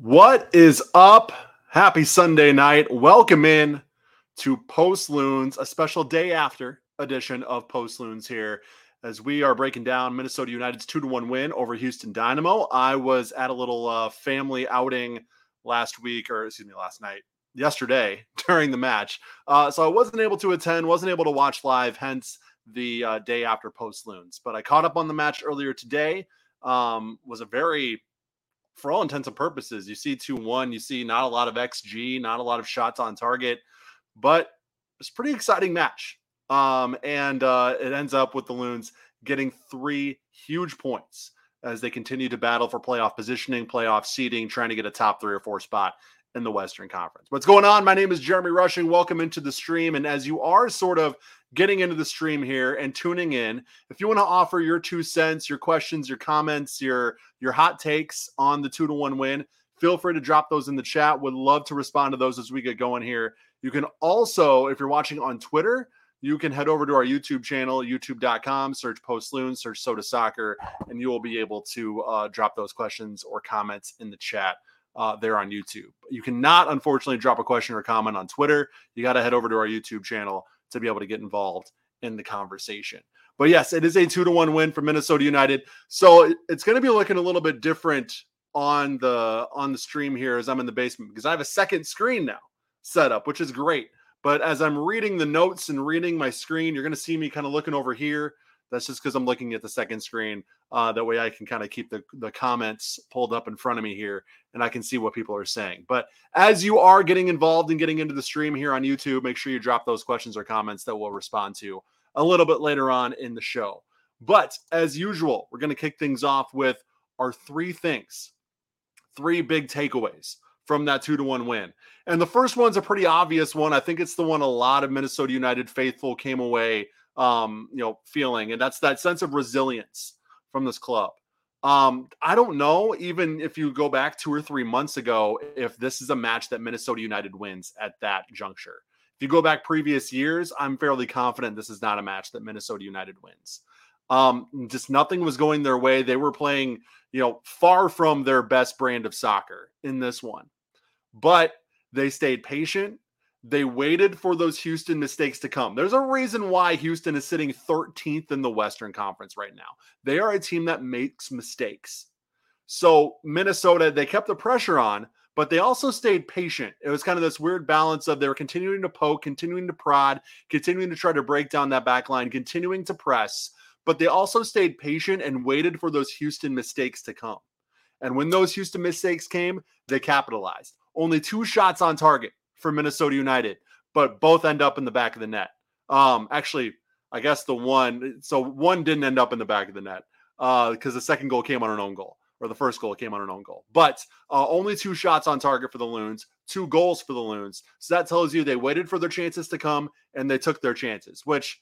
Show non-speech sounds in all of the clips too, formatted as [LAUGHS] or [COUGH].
What is up? Happy Sunday night. Welcome in to Post Loons, a special day after edition of Post Loons here as we are breaking down Minnesota United's 2 to 1 win over Houston Dynamo. I was at a little uh, family outing last week, or excuse me, last night, yesterday [LAUGHS] during the match. Uh, so I wasn't able to attend, wasn't able to watch live, hence the uh, day after Post Loons. But I caught up on the match earlier today. Um, was a very for all intents and purposes, you see 2 1, you see not a lot of XG, not a lot of shots on target, but it's pretty exciting match. Um, and uh, it ends up with the Loons getting three huge points as they continue to battle for playoff positioning, playoff seeding, trying to get a top three or four spot in the Western Conference. What's going on? My name is Jeremy Rushing. Welcome into the stream. And as you are sort of getting into the stream here and tuning in, if you want to offer your two cents, your questions, your comments, your your hot takes on the two to one win, feel free to drop those in the chat. Would love to respond to those as we get going here. You can also, if you're watching on Twitter, you can head over to our YouTube channel, youtube.com, search Post Loon, search Sota Soccer, and you will be able to uh, drop those questions or comments in the chat uh, there on YouTube. You cannot, unfortunately, drop a question or comment on Twitter. You got to head over to our YouTube channel to be able to get involved in the conversation. But yes, it is a two to one win for Minnesota United. So it's going to be looking a little bit different on the on the stream here as I'm in the basement because I have a second screen now set up, which is great. But as I'm reading the notes and reading my screen, you're going to see me kind of looking over here that's just because I'm looking at the second screen. Uh, that way I can kind of keep the, the comments pulled up in front of me here and I can see what people are saying. But as you are getting involved and getting into the stream here on YouTube, make sure you drop those questions or comments that we'll respond to a little bit later on in the show. But as usual, we're going to kick things off with our three things, three big takeaways from that two to one win. And the first one's a pretty obvious one. I think it's the one a lot of Minnesota United faithful came away um, you know, feeling, and that's that sense of resilience from this club. Um, I don't know, even if you go back two or three months ago, if this is a match that Minnesota United wins at that juncture. If you go back previous years, I'm fairly confident this is not a match that Minnesota United wins. Um, just nothing was going their way. They were playing, you know, far from their best brand of soccer in this one, but they stayed patient. They waited for those Houston mistakes to come. There's a reason why Houston is sitting 13th in the Western Conference right now. They are a team that makes mistakes. So, Minnesota, they kept the pressure on, but they also stayed patient. It was kind of this weird balance of they were continuing to poke, continuing to prod, continuing to try to break down that back line, continuing to press, but they also stayed patient and waited for those Houston mistakes to come. And when those Houston mistakes came, they capitalized. Only two shots on target for Minnesota United, but both end up in the back of the net. Um, actually, I guess the one, so one didn't end up in the back of the net uh, because uh, the second goal came on an own goal, or the first goal came on an own goal. But uh, only two shots on target for the Loons, two goals for the Loons. So that tells you they waited for their chances to come and they took their chances, which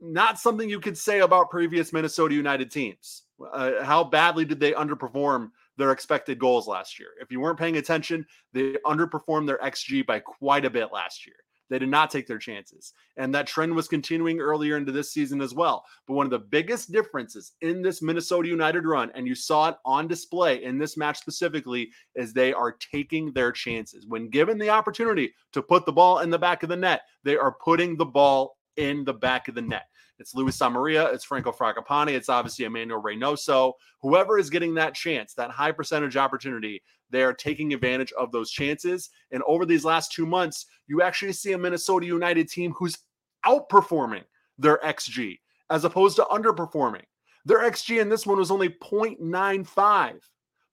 not something you could say about previous Minnesota United teams. Uh, how badly did they underperform their expected goals last year. If you weren't paying attention, they underperformed their XG by quite a bit last year. They did not take their chances. And that trend was continuing earlier into this season as well. But one of the biggest differences in this Minnesota United run, and you saw it on display in this match specifically, is they are taking their chances. When given the opportunity to put the ball in the back of the net, they are putting the ball in the back of the net. It's Luis Amarilla, it's Franco Fragapane, it's obviously Emmanuel Reynoso. Whoever is getting that chance, that high percentage opportunity, they are taking advantage of those chances. And over these last two months, you actually see a Minnesota United team who's outperforming their XG as opposed to underperforming. Their XG in this one was only 0.95,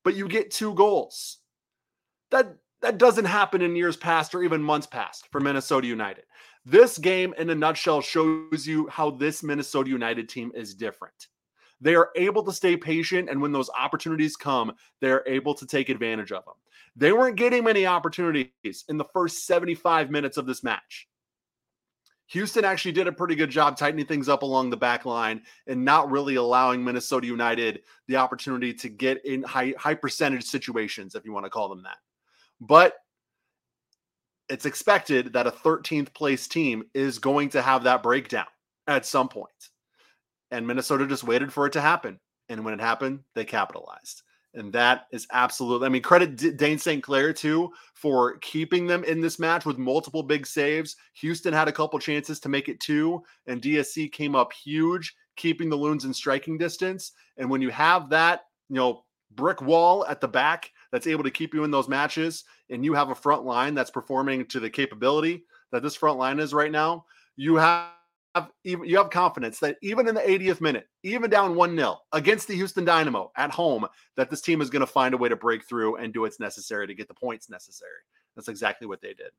but you get two goals. That that doesn't happen in years past or even months past for Minnesota United. This game, in a nutshell, shows you how this Minnesota United team is different. They are able to stay patient, and when those opportunities come, they're able to take advantage of them. They weren't getting many opportunities in the first 75 minutes of this match. Houston actually did a pretty good job tightening things up along the back line and not really allowing Minnesota United the opportunity to get in high high percentage situations, if you want to call them that. But it's expected that a 13th place team is going to have that breakdown at some point. And Minnesota just waited for it to happen. And when it happened, they capitalized. And that is absolutely, I mean, credit D- Dayne St. Clair too for keeping them in this match with multiple big saves. Houston had a couple chances to make it two, and DSC came up huge, keeping the Loons in striking distance. And when you have that, you know, brick wall at the back that's able to keep you in those matches, and you have a front line that's performing to the capability that this front line is right now, you have you have confidence that even in the 80th minute, even down 1-0 against the Houston Dynamo at home, that this team is going to find a way to break through and do what's necessary to get the points necessary. That's exactly what they did.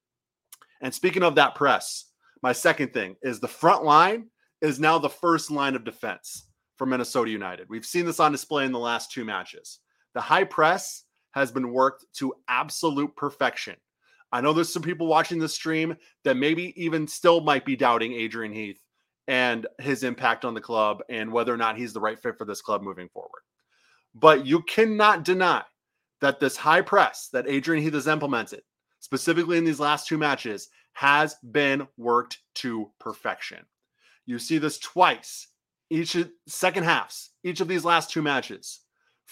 And speaking of that press, my second thing is the front line is now the first line of defense for Minnesota United. We've seen this on display in the last two matches. The high press has been worked to absolute perfection I know there's some people watching this stream that maybe even still might be doubting Adrian Heath and his impact on the club and whether or not he's the right fit for this club moving forward. But you cannot deny that this high press that Adrian Heath has implemented, specifically in these last two matches, has been worked to perfection. You see this twice, each second halves, each of these last two matches.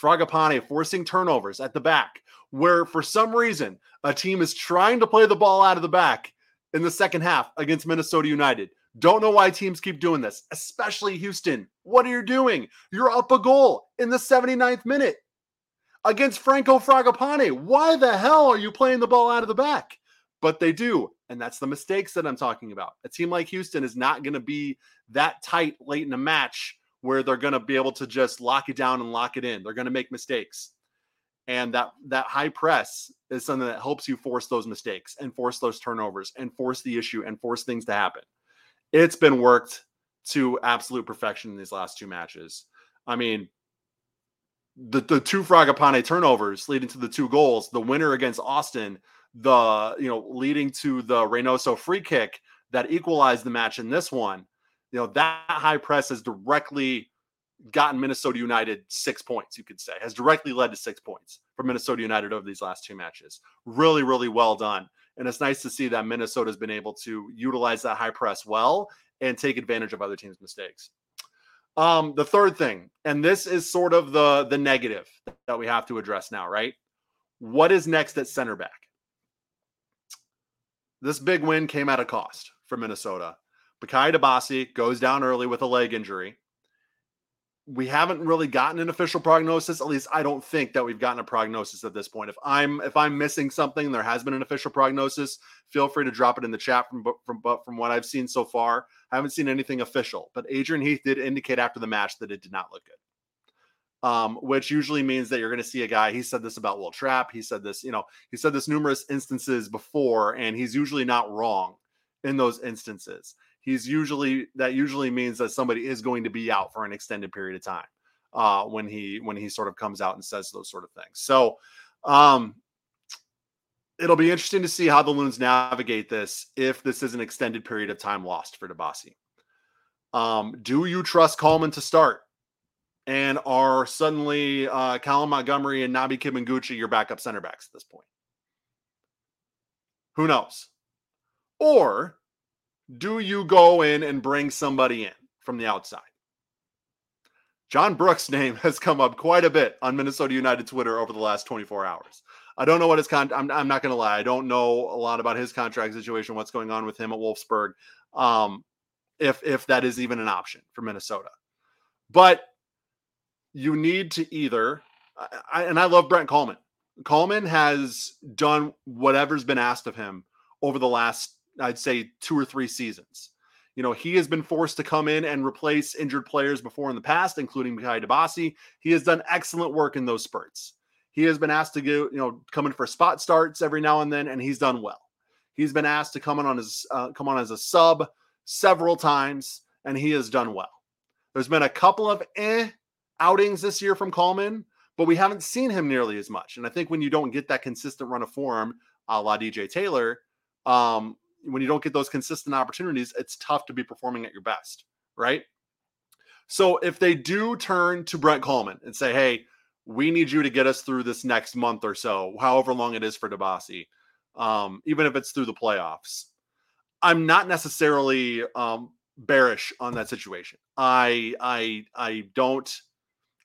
Fragapane forcing turnovers at the back, where for some reason a team is trying to play the ball out of the back in the second half against Minnesota United. Don't know why teams keep doing this, especially Houston. What are you doing? You're up a goal in the 79th minute against Franco Fragapane. Why the hell are you playing the ball out of the back? But they do. And that's the mistakes that I'm talking about. A team like Houston is not going to be that tight late in a match where they're going to be able to just lock it down and lock it in. They're going to make mistakes. And that that high press is something that helps you force those mistakes and force those turnovers and force the issue and force things to happen. It's been worked to absolute perfection in these last two matches. I mean the, the two fragapane turnovers leading to the two goals the winner against austin the you know leading to the reynoso free kick that equalized the match in this one you know that high press has directly gotten Minnesota United six points, you could say, has directly led to six points for Minnesota United over these last two matches. Really, really well done. And it's nice to see that Minnesota has been able to utilize that high press well and take advantage of other teams' mistakes. Um, the third thing, and this is sort of the the negative that we have to address now, right? What is next at center back? This big win came at a cost for Minnesota. Bakaye Dibassy goes down early with a leg injury we haven't really gotten an official prognosis. At least I don't think that we've gotten a prognosis at this point. If I'm if I'm missing something, there has been an official prognosis. Feel free to drop it in the chat. From from but from what I've seen so far, I haven't seen anything official. But Adrian Heath did indicate after the match that it did not look good. Um, which usually means that you're going to see a guy. He said this about Wil Trapp. He said this, you know, he said this numerous instances before, and he's usually not wrong in those instances he's usually that usually means that somebody is going to be out for an extended period of time uh, when he when he sort of comes out and says those sort of things. So um, it'll be interesting to see how the Loons navigate this if this is an extended period of time lost for Dibassy. Um, do you trust Kallman to start? And are suddenly uh, Callum Montgomery and Nabi Kibunguchy your backup center backs at this point? Who knows? Or do you go in and bring somebody in from the outside? John Brooks' [LAUGHS] name has come up quite a bit on Minnesota United Twitter over the last 24 hours. I don't know what his con. I'm, I'm not going to lie. I don't know a lot about his contract situation. What's going on with him at Wolfsburg? Um, if if that is even an option for Minnesota, but you need to either. I, and I love Brent Kallman. Kallman has done whatever's been asked of him over the last I'd say two or three seasons. You know, he has been forced to come in and replace injured players before in the past, including Bakaye Dibassy. He has done excellent work in those spurts. He has been asked to go, you know, come in for spot starts every now and then, and he's done well. He's been asked to come in on his uh, come on as a sub several times, and he has done well. There's been a couple of eh outings this year from Kallman, but we haven't seen him nearly as much. And I think when you don't get that consistent run of form, a la DJ Taylor, um, when you don't get those consistent opportunities, it's tough to be performing at your best, right? So if they do turn to Brent Kallman and say, "Hey, we need you to get us through this next month or so, however long it is for Dibassy, um, even if it's through the playoffs," I'm not necessarily um, bearish on that situation. I I I don't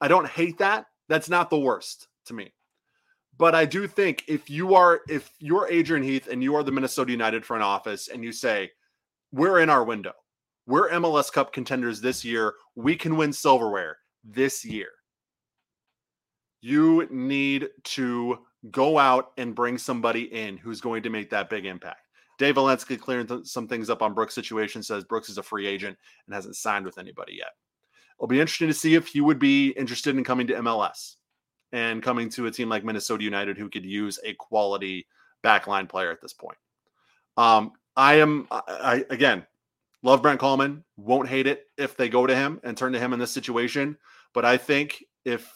I don't hate that. That's not the worst to me. But I do think if you are if you're Adrian Heath and you are the Minnesota United front office and you say, we're in our window, we're MLS Cup contenders this year, we can win silverware this year. You need to go out and bring somebody in who's going to make that big impact. Dave Valensky clearing th- some things up on Brooks' situation says Brooks is a free agent and hasn't signed with anybody yet. It'll be interesting to see if he would be interested in coming to MLS and coming to a team like Minnesota United who could use a quality backline player at this point. Um, I am, I, I again, love Brent Kallman. Won't hate it if they go to him and turn to him in this situation. But I think if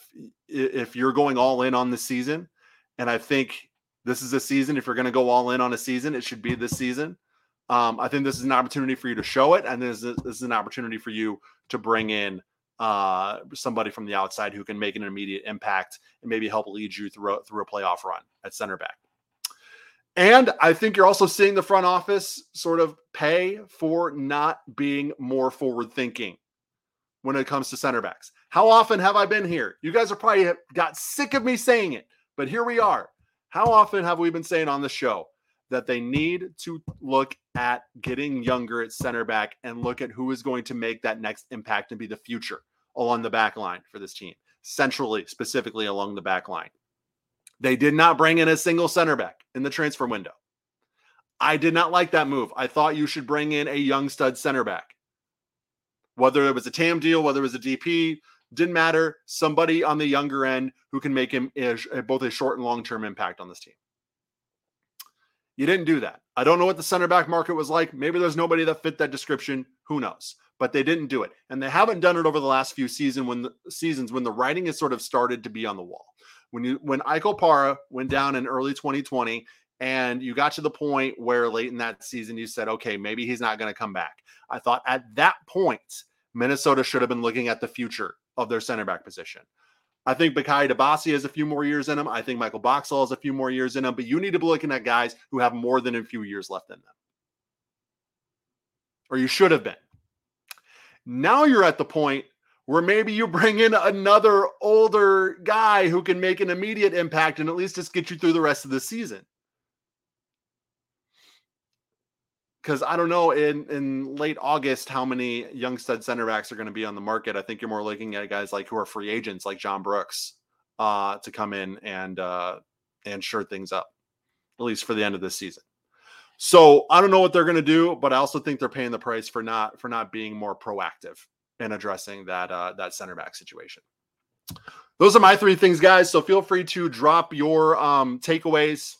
if you're going all in on the season, and I think this is a season. If you're going to go all in on a season, it should be this season. Um, I think this is an opportunity for you to show it, and this is, this is an opportunity for you to bring in uh, somebody from the outside who can make an immediate impact and maybe help lead you through a, through a playoff run at center back. And I think you're also seeing the front office sort of pay for not being more forward thinking when it comes to center backs. How often have I been here? You guys are probably got sick of me saying it, but here we are. How often have we been saying on the show that they need to look at getting younger at center back and look at who is going to make that next impact and be the future along the back line for this team, centrally, specifically along the back line? They did not bring in a single center back in the transfer window. I did not like that move. I thought you should bring in a young stud center back. Whether it was a TAM deal, whether it was a DP, didn't matter. Somebody on the younger end who can make him both a short and long term impact on this team. You didn't do that. I don't know what the center back market was like. Maybe there's nobody that fit that description. Who knows? But they didn't do it, and they haven't done it over the last few season when the seasons when the writing has sort of started to be on the wall. When you when Ike Opara went down in early 2020, and you got to the point where late in that season you said, okay, maybe he's not going to come back. I thought at that point Minnesota should have been looking at the future of their center back position. I think Bakaye Dibassy has a few more years in him. I think Michael Boxall has a few more years in him, but you need to be looking at guys who have more than a few years left in them. Or you should have been. Now you're at the point where maybe you bring in another older guy who can make an immediate impact and at least just get you through the rest of the season. Because I don't know in in late August how many young stud center backs are going to be on the market. I think you're more looking at guys like who are free agents, like John Brooks, uh, to come in and uh, and shore things up, at least for the end of this season. So I don't know what they're going to do, but I also think they're paying the price for not for not being more proactive in addressing that uh, that center back situation. Those are my three things, guys. So feel free to drop your um, takeaways,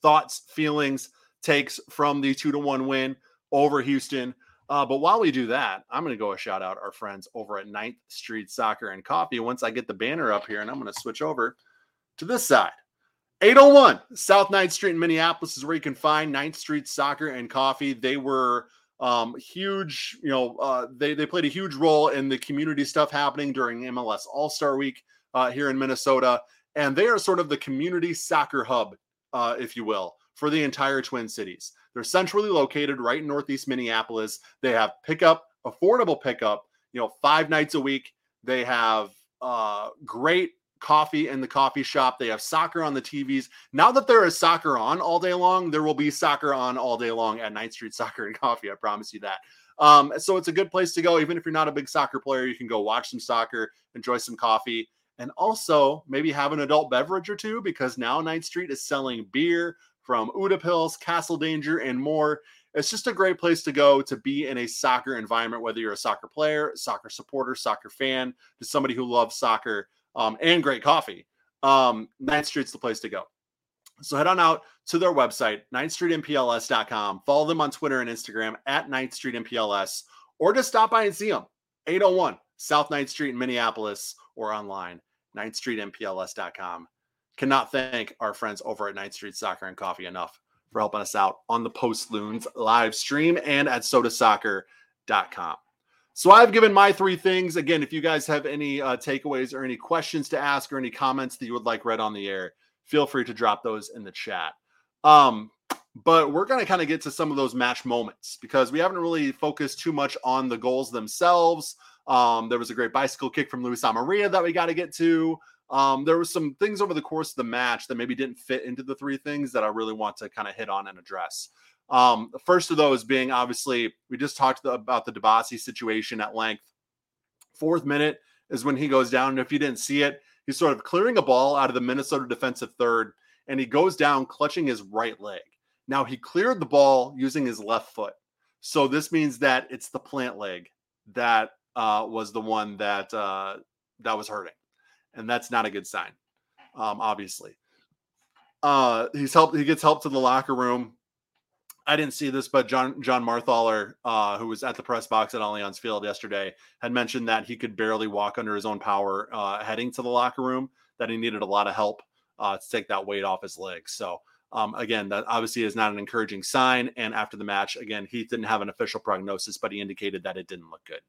thoughts, feelings takes from the two to one win over Houston. Uh, but while we do that, I'm going to go a shout out our friends over at 9th Street Soccer and Coffee. Once I get the banner up here, and I'm going to switch over to this side. 801 South 9th Street in Minneapolis is where you can find 9th Street Soccer and Coffee. They were um, huge, you know, uh, they, they played a huge role in the community stuff happening during MLS All Star Week uh, here in Minnesota. And they are sort of the community soccer hub, uh, if you will, for the entire Twin Cities. They're centrally located right in Northeast Minneapolis. They have pickup, affordable pickup, you know, five nights a week. They have uh, great coffee in the coffee shop. They have soccer on the TVs. Now that there is soccer on all day long, there will be soccer on all day long at 9th Street [LAUGHS] Soccer and Coffee. I promise you that. Um, so it's a good place to go. Even if you're not a big soccer player, you can go watch some soccer, enjoy some coffee, and also maybe have an adult beverage or two because now 9th Street is selling beer, from Utepils, Castle Danger, and more. It's just a great place to go to be in a soccer environment, whether you're a soccer player, soccer supporter, soccer fan, to somebody who loves soccer um, and great coffee. Um, 9th Street's the place to go. So head on out to their website, 9thstreetmpls.com. Follow them on Twitter and Instagram at 9th Street MPLS, or just stop by and see them. 801 South 9th Street in Minneapolis or online, 9thstreetmpls.com cannot thank our friends over at 9th Street Soccer and Coffee enough for helping us out on the Post Loons live stream and at sotasoccer.com. So I've given my three things. Again, if you guys have any uh, takeaways or any questions to ask or any comments that you would like read on the air, feel free to drop those in the chat. Um, but we're going to kind of get to some of those match moments because we haven't really focused too much on the goals themselves. Um, there was a great bicycle kick from Luis Amarilla that we got to get to. Um, there were some things over the course of the match that maybe didn't fit into the three things that I really want to kind of hit on and address. Um, the first of those being obviously we just talked about the Dibassy situation at length. Fourth minute is when he goes down, and if you didn't see it, he's sort of clearing a ball out of the Minnesota defensive third, and he goes down clutching his right leg. Now he cleared the ball using his left foot, so this means that it's the plant leg that uh, was the one that uh, that was hurting, and that's not a good sign, um, obviously. Uh, he's helped. He gets help to the locker room. I didn't see this, but John Jon Marthaler, uh, who was at the press box at Allianz Field yesterday, had mentioned that he could barely walk under his own power uh, heading to the locker room. That he needed a lot of help uh, to take that weight off his legs. So um, again, that obviously is not an encouraging sign. And after the match, again, he didn't have an official prognosis, but he indicated that it didn't look good.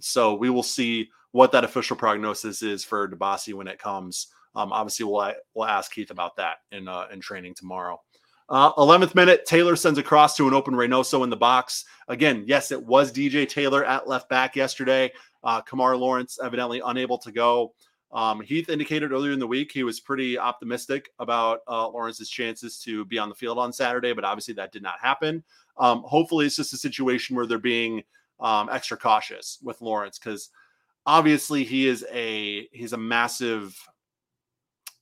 So we will see what that official prognosis is for Dibassy when it comes. Um, obviously, we'll we'll ask Heath about that in uh, in training tomorrow. Uh, 11th minute, Taylor sends a cross to an open Reynoso in the box. Again, yes, it was DJ Taylor at left back yesterday. Uh, Kemar Lawrence evidently unable to go. Um, Heath indicated earlier in the week he was pretty optimistic about uh, Lawrence's chances to be on the field on Saturday, but obviously that did not happen. Um, hopefully, it's just a situation where they're being um, extra cautious with Lawrence because obviously he is a he's a massive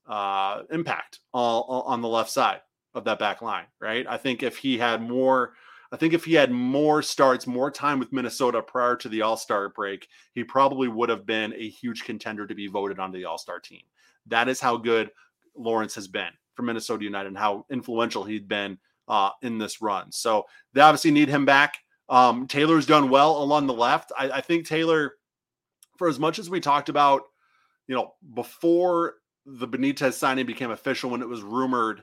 uh, impact on, on the left side of that back line, right? I think if he had more, I think if he had more starts, more time with Minnesota prior to the All Star break, he probably would have been a huge contender to be voted onto the All Star team. That is how good Lawrence has been for Minnesota United and how influential he'd been uh, in this run. So they obviously need him back. Um, Taylor's done well along the left. I, I think Taylor, for as much as we talked about, you know, before the Benitez signing became official, when it was rumored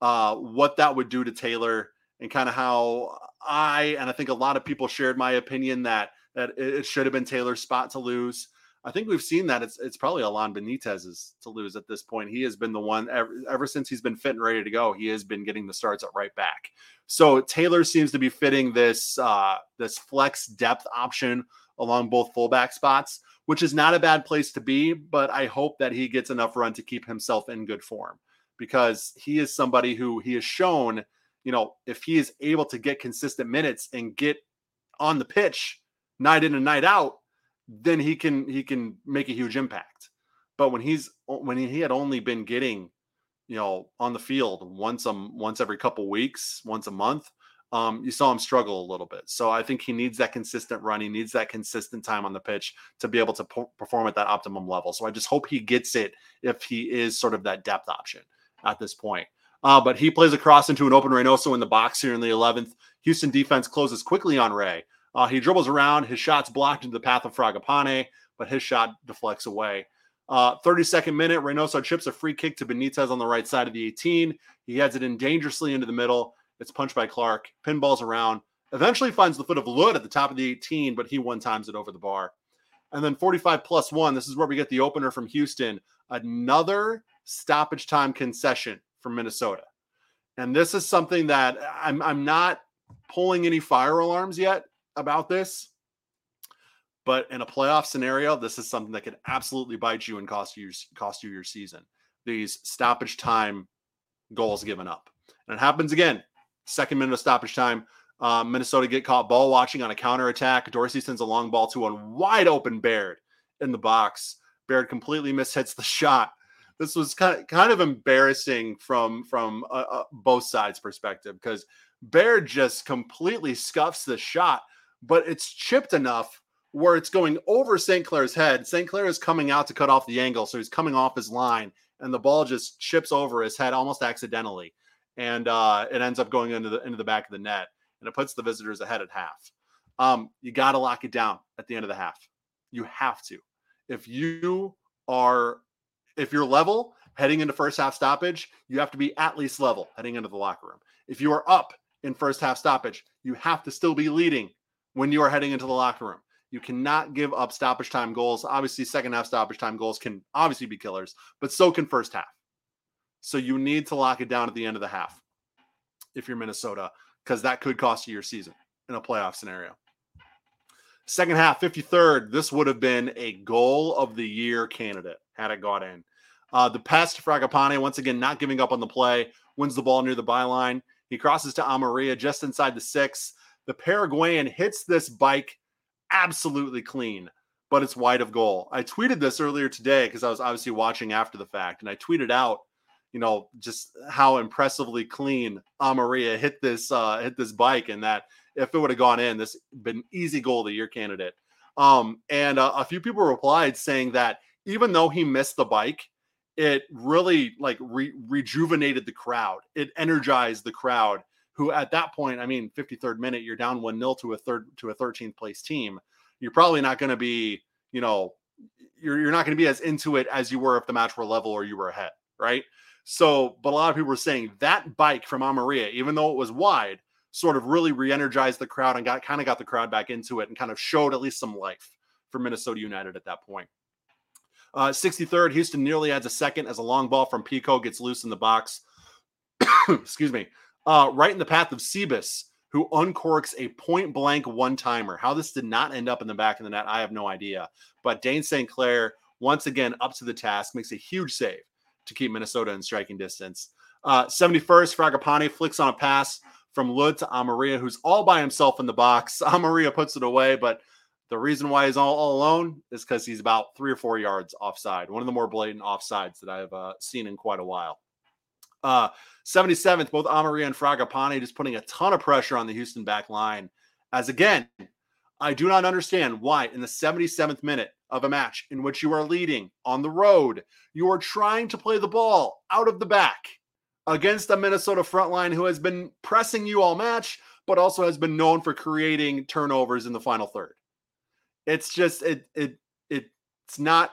uh, what that would do to Taylor and kind of how I and I think a lot of people shared my opinion that that it should have been Taylor's spot to lose. I think we've seen that it's it's probably Alan Benitez's to lose at this point. He has been the one ever, ever since he's been fit and ready to go. He has been getting the starts at right back. So Taylor seems to be fitting this uh, this flex depth option along both fullback spots, which is not a bad place to be. But I hope that he gets enough run to keep himself in good form because he is somebody who he has shown, you know, if he is able to get consistent minutes and get on the pitch night in and night out, then he can he can make a huge impact. But when he's when he had only been getting, you know, on the field once um once every couple weeks, once a month, um, you saw him struggle a little bit. So I think he needs that consistent run. He needs that consistent time on the pitch to be able to po- perform at that optimum level. So I just hope he gets it if he is sort of that depth option at this point. Uh, but he plays across into an open Reynoso in the box here in the 11th. Houston defense closes quickly on Ray. Uh, he dribbles around. His shot's blocked into the path of Fragapane, but his shot deflects away. Uh, 32nd minute, Reynoso chips a free kick to Benitez on the right side of the 18. He heads it in dangerously into the middle. It's punched by Clark. Pinballs around. Eventually finds the foot of Lod at the top of the 18, but he one times it over the bar. And then 45 plus one. This is where we get the opener from Houston. Another stoppage time concession from Minnesota. And this is something that I'm I'm not pulling any fire alarms yet about this. But in a playoff scenario, this is something that could absolutely bite you and cost you cost you your season. These stoppage time goals given up. And it happens again. Second minute of stoppage time. Um, Minnesota get caught ball watching on a counter attack. Dorsey sends a long ball to a wide open Baird in the box. Baird completely mishits the [LAUGHS] shot this was kind of, kind of embarrassing from from uh, uh, both sides perspective because Baird just completely scuffs the shot, but it's chipped enough where it's going over St. Clair's head. St. Clair is coming out to cut off the angle, so he's coming off his line, and the ball just chips over his head almost accidentally, and uh, it ends up going into the into the back of the net, and it puts the visitors ahead at half. Um, you got to lock it down at the end of the half. You have to. If you are if you're level heading into first half stoppage, you have to be at least level heading into the locker room. If you are up in first half stoppage, you have to still be leading when you are heading into the locker room. You cannot give up stoppage time goals. Obviously, second half stoppage time goals can obviously be killers, but so can first half. So you need to lock it down at the end of the half if you're Minnesota, because that could cost you your season in a playoff scenario. Second half, 53rd. This would have been a goal of the year candidate had it got in. Uh, the pest, Fragapane, once again, not giving up on the play, wins the ball near the byline. He crosses to Amarilla just inside the six. The Paraguayan hits this bike absolutely clean, but it's wide of goal. I tweeted this earlier today because I was obviously watching after the fact, and I tweeted out, you know, just how impressively clean Amarilla hit this uh, hit this bike, and that if it would have gone in, this been easy goal of the year candidate. Um, and uh, a few people replied saying that even though he missed the bike, it really like re- rejuvenated the crowd. It energized the crowd who at that point, I mean, 53rd minute, you're down 1 0 to a third to a 13th place team. You're probably not going to be, you know, you're, you're not going to be as into it as you were if the match were level or you were ahead, right? So, but a lot of people were saying that bike from Amarilla, even though it was wide, sort of really re-energized the crowd and got kind of got the crowd back into it and kind of showed at least some life for Minnesota United at that point. Uh, 63rd, Houston nearly adds a second as a long ball from Pico gets loose in the box. [COUGHS] Excuse me. Uh, right in the path of Cebus, who uncorks a point blank one timer. How this did not end up in the back of the net, I have no idea. But Dayne St. Clair, once again, up to the task, makes a huge save to keep Minnesota in striking distance. Uh, 71st, Fragapane flicks on a pass from Lod to Amarilla, who's all by himself in the box. [LAUGHS] Amarilla puts it away, but the reason why he's all, all alone is because he's about three or four yards offside. One of the more blatant offsides that I've uh, seen in quite a while. Uh, 77th, both Amarilla and Fragapane just putting a ton of pressure on the Houston back line. As again, I do not understand why in the 77th minute of a match in which you are leading on the road, you are trying to play the ball out of the back against a Minnesota front line who has been pressing you all match, but also has been known for creating turnovers in the final third. It's just it it it's not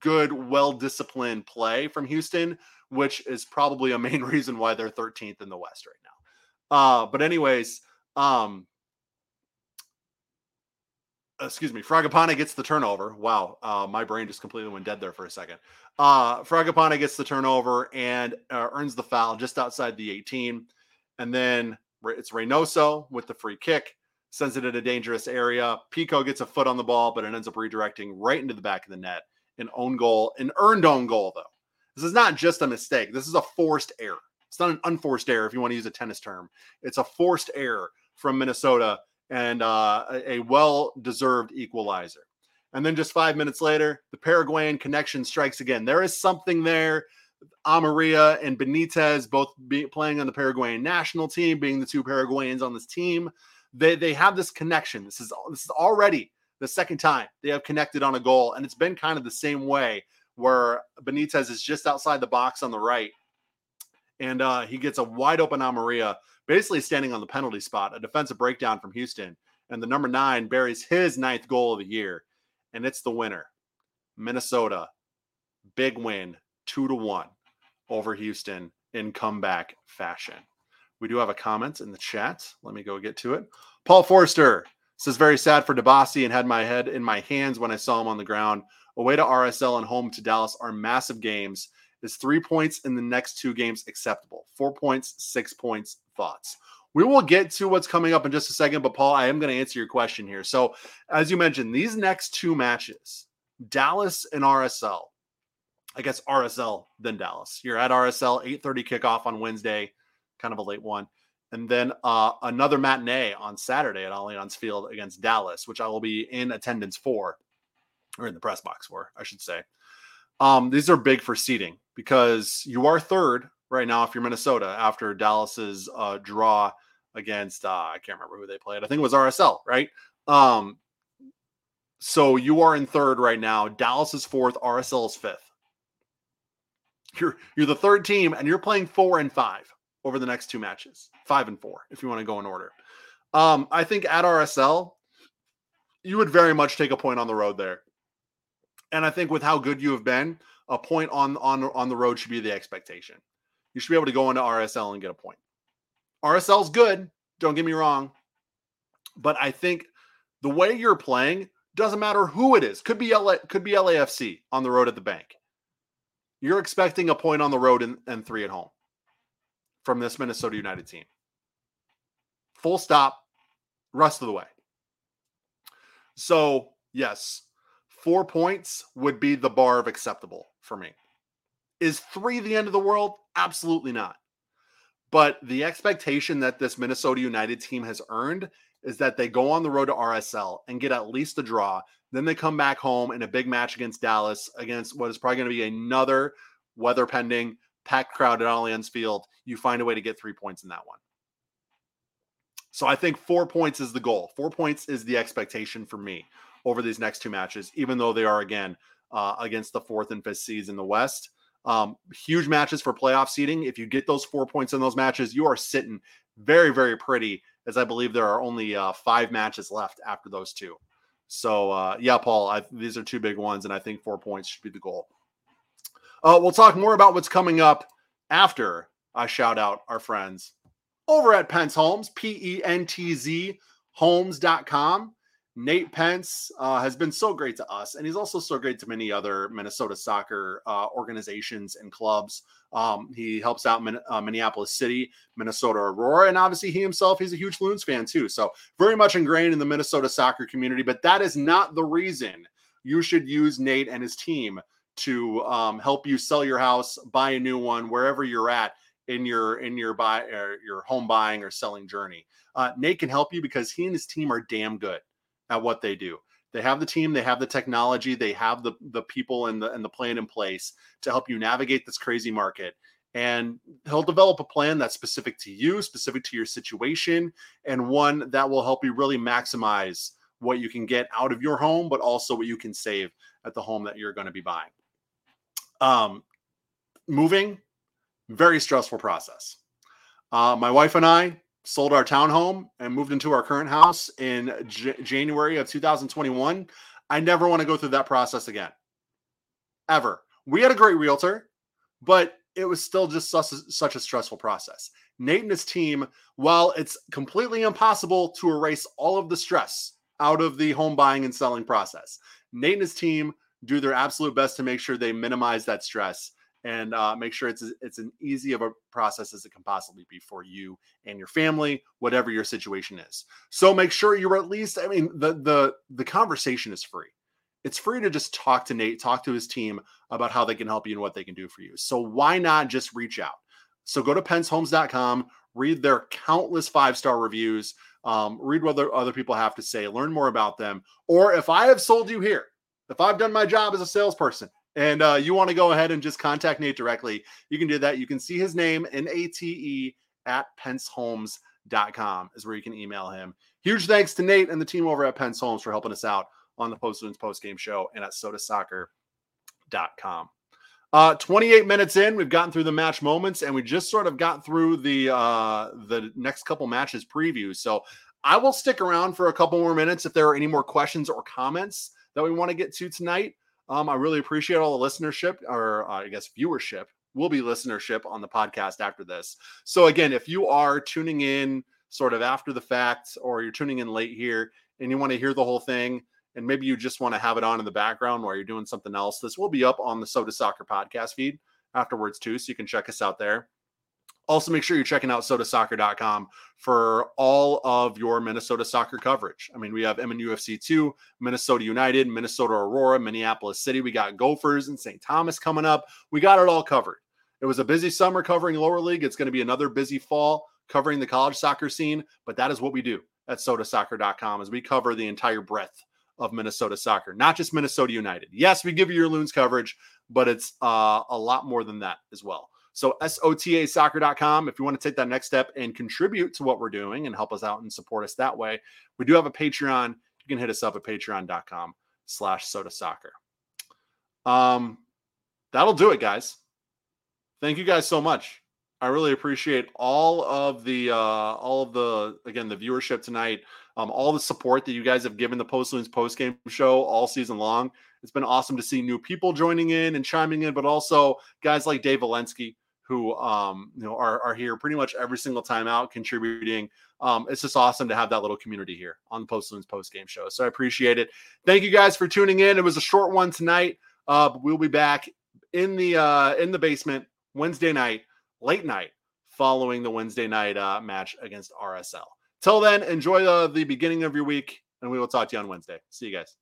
good, well disciplined play from Houston, which is probably a main [LAUGHS] reason why they're 13th in the West right now. Uh, but anyways, um, excuse me, Fragapane gets the turnover. Wow, uh, my brain just completely went dead there for a second. Uh, Fragapane gets the turnover and uh, earns the foul just outside the 18, and then it's Reynoso with the free kick sends it in a dangerous area. Pico gets a foot on the ball, but it ends up redirecting right into the back of the net. An own goal, an earned own goal, though. This is not just a mistake. This is a forced error. It's not an unforced error, if you want to use a tennis term. It's a forced error from Minnesota and uh, a well deserved equalizer. And then just five minutes later, the Paraguayan connection strikes again. There is something there. Amarilla and Benitez both be playing on the Paraguayan national team, being the two Paraguayans on this team they they have this connection. This is this is already the second time they have connected on a goal, and it's been kind of the same way where Benitez is just outside the box on the right, and uh, he gets a wide open Amarilla, basically standing on the penalty spot. A defensive breakdown from Houston, and the number nine buries his ninth goal of the year, and it's the winner, Minnesota. Big win, two to one over Houston in comeback fashion. We do have a comment in the chat. Let me go get to it. Paul Forster says, very sad for Dibassy and had my head in my hands when I saw him on the ground. Away to RSL and home to Dallas are massive games. Is three points in the next two games acceptable? Four points, six points, thoughts. We will get to what's coming up in just a second, but Paul, I am going to answer your question here. So, as you mentioned, these next two matches, Dallas and RSL, I guess RSL then Dallas. You're at RSL, 8:30 kickoff on Wednesday kind of a late one. And then uh, another matinee on Saturday at Allianz Field against Dallas, which I will be in attendance for, or in the press box for, I should say. Um, these are big for seeding because you are third right now if you're Minnesota after Dallas's uh, draw against uh, I can't remember who they played. I think it was RSL, right? Um, so you are in third right now. Dallas is fourth. RSL is fifth. You're you're the third team, and you're playing four and five over the next two matches, five and four, if you want to go in order. Um, I think at RSL, you would very much take a point on the road there. And I think with how good you have been, a point on on on the road should be the expectation. You should be able to go into RSL and get a point. RSL's good, don't get me wrong, but I think the way you're playing doesn't matter who it is. Could be LA, could be LAFC on the road at the bank. You're expecting a point on the road and, and three at home from this Minnesota United team. Full stop, rest of the way. So, yes, four points would be the bar of acceptable for me. Is three the end of the world? Absolutely not. But the expectation that this Minnesota United team has earned is that they go on the road to RSL and get at least a draw. Then they come back home in a big match against Dallas, against what is probably going to be another weather pending packed crowd at Allianz Field. You find a way to get three points in that one. So I think four points is the goal. Four points is the expectation for me over these next two matches, even though they are again uh, against the fourth and fifth seeds in the West. Um, huge matches for playoff seeding. If you get those four points in those matches, you are sitting very, very pretty, as I believe there are only uh, five matches left after those two. So, uh, yeah, Paul, I, these are two big ones, and I think four points should be the goal. Uh, we'll talk more about what's coming up after I shout out our friends over at Pentz Homes, P E N T Z homes.com. Nate Pentz uh, has been so great to us, and he's also so great to many other Minnesota soccer uh, organizations and clubs. Um, he helps out Min- uh, Minneapolis City, Minnesota Aurora, and obviously he himself, he's a huge Loons fan too. So very much ingrained in the Minnesota soccer community, but that is not the reason you should use Nate and his team to um, help you sell your house, buy a new one, wherever you're at in your in your buy or your home buying or selling journey. Uh, Nate can help you because he and his team are damn good at what they do. They have the team, they have the technology, they have the the people and the and the plan in place to help you navigate this crazy market. And he'll develop a plan that's specific to you, specific to your situation, and one that will help you really maximize what you can get out of your home, but also what you can save at the home that you're going to be buying. Um, moving, very stressful process. Uh, my wife and I sold our townhome and moved into our current house in J- January of 2021. I never want to go through that process again. Ever. We had a great realtor, but it was still just such a, such a stressful process. Nate and his team, while it's completely impossible to erase all of the stress out of the home buying and selling process, Nate and his team do their absolute best to make sure they minimize that stress and uh, make sure it's it's an easy of a process as it can possibly be for you and your family, whatever your situation is. So make sure you're at least. I mean, the the the conversation is free. It's free to just talk to Nate, talk to his team about how they can help you and what they can do for you. So why not just reach out? So go to pentzhomes.com, read their countless five star reviews, um, read what other people have to say, learn more about them. Or if I have sold you here, if I've done my job as a salesperson, and uh, you want to go ahead and just contact Nate directly, you can do that. You can see his name, N A T E, at pentzhomes.com is where you can email him. Huge thanks to Nate and the team over at Pentz Homes for helping us out on the Post Loons post game show and at sotasoccer.com. Uh, 28 minutes in, we've gotten through the match moments and we just sort of got through the uh, the next couple matches preview. So I will stick around for a couple more minutes if there are any more questions or comments that we want to get to tonight. Um, I really appreciate all the listenership, or uh, I guess viewership. Will be listenership on the podcast after this. So again, if you are tuning in sort of after the fact, or you're tuning in late here, and you want to hear the whole thing, and maybe you just want to have it on in the background while you're doing something else, this will be up on the Sota Soccer podcast feed afterwards too, so you can check us out there. Also, make sure you're checking out sotasoccer.com for all of your Minnesota soccer coverage. I mean, we have MNUFC 2, Minnesota United, Minnesota Aurora, Minneapolis City. We got Gophers and St. Thomas coming up. We got it all covered. It was a busy summer covering lower league. It's going to be another busy fall covering the college soccer scene, but that is what we do at sotasoccer.com as we cover the entire breadth of Minnesota soccer, not just Minnesota United. Yes, we give you your loons coverage, but it's uh, a lot more than that as well. So SOTAsoccer.com, if you want to take that next step and contribute to what we're doing and help us out and support us that way, we do have a Patreon. You can hit us up at patreon.com slash sota soccer. Um, that'll do it, guys. Thank you guys so much. I really appreciate all of the uh all of the again the viewership tonight, um, all the support that you guys have given the Post Loons post game show all season long. It's been awesome to see new people joining in and chiming in, but also guys like Dave Valensky, who um, you know are, are here pretty much every single time out contributing. Um, it's just awesome to have that little community here on the Post Loons post game show. So I appreciate it. Thank you guys for tuning in. It was a short one tonight, uh, but we'll be back in the uh, in the basement Wednesday night, late night, following the Wednesday night uh, match against RSL. Till then, enjoy the, the beginning of your week, and we will talk to you on Wednesday. See you guys.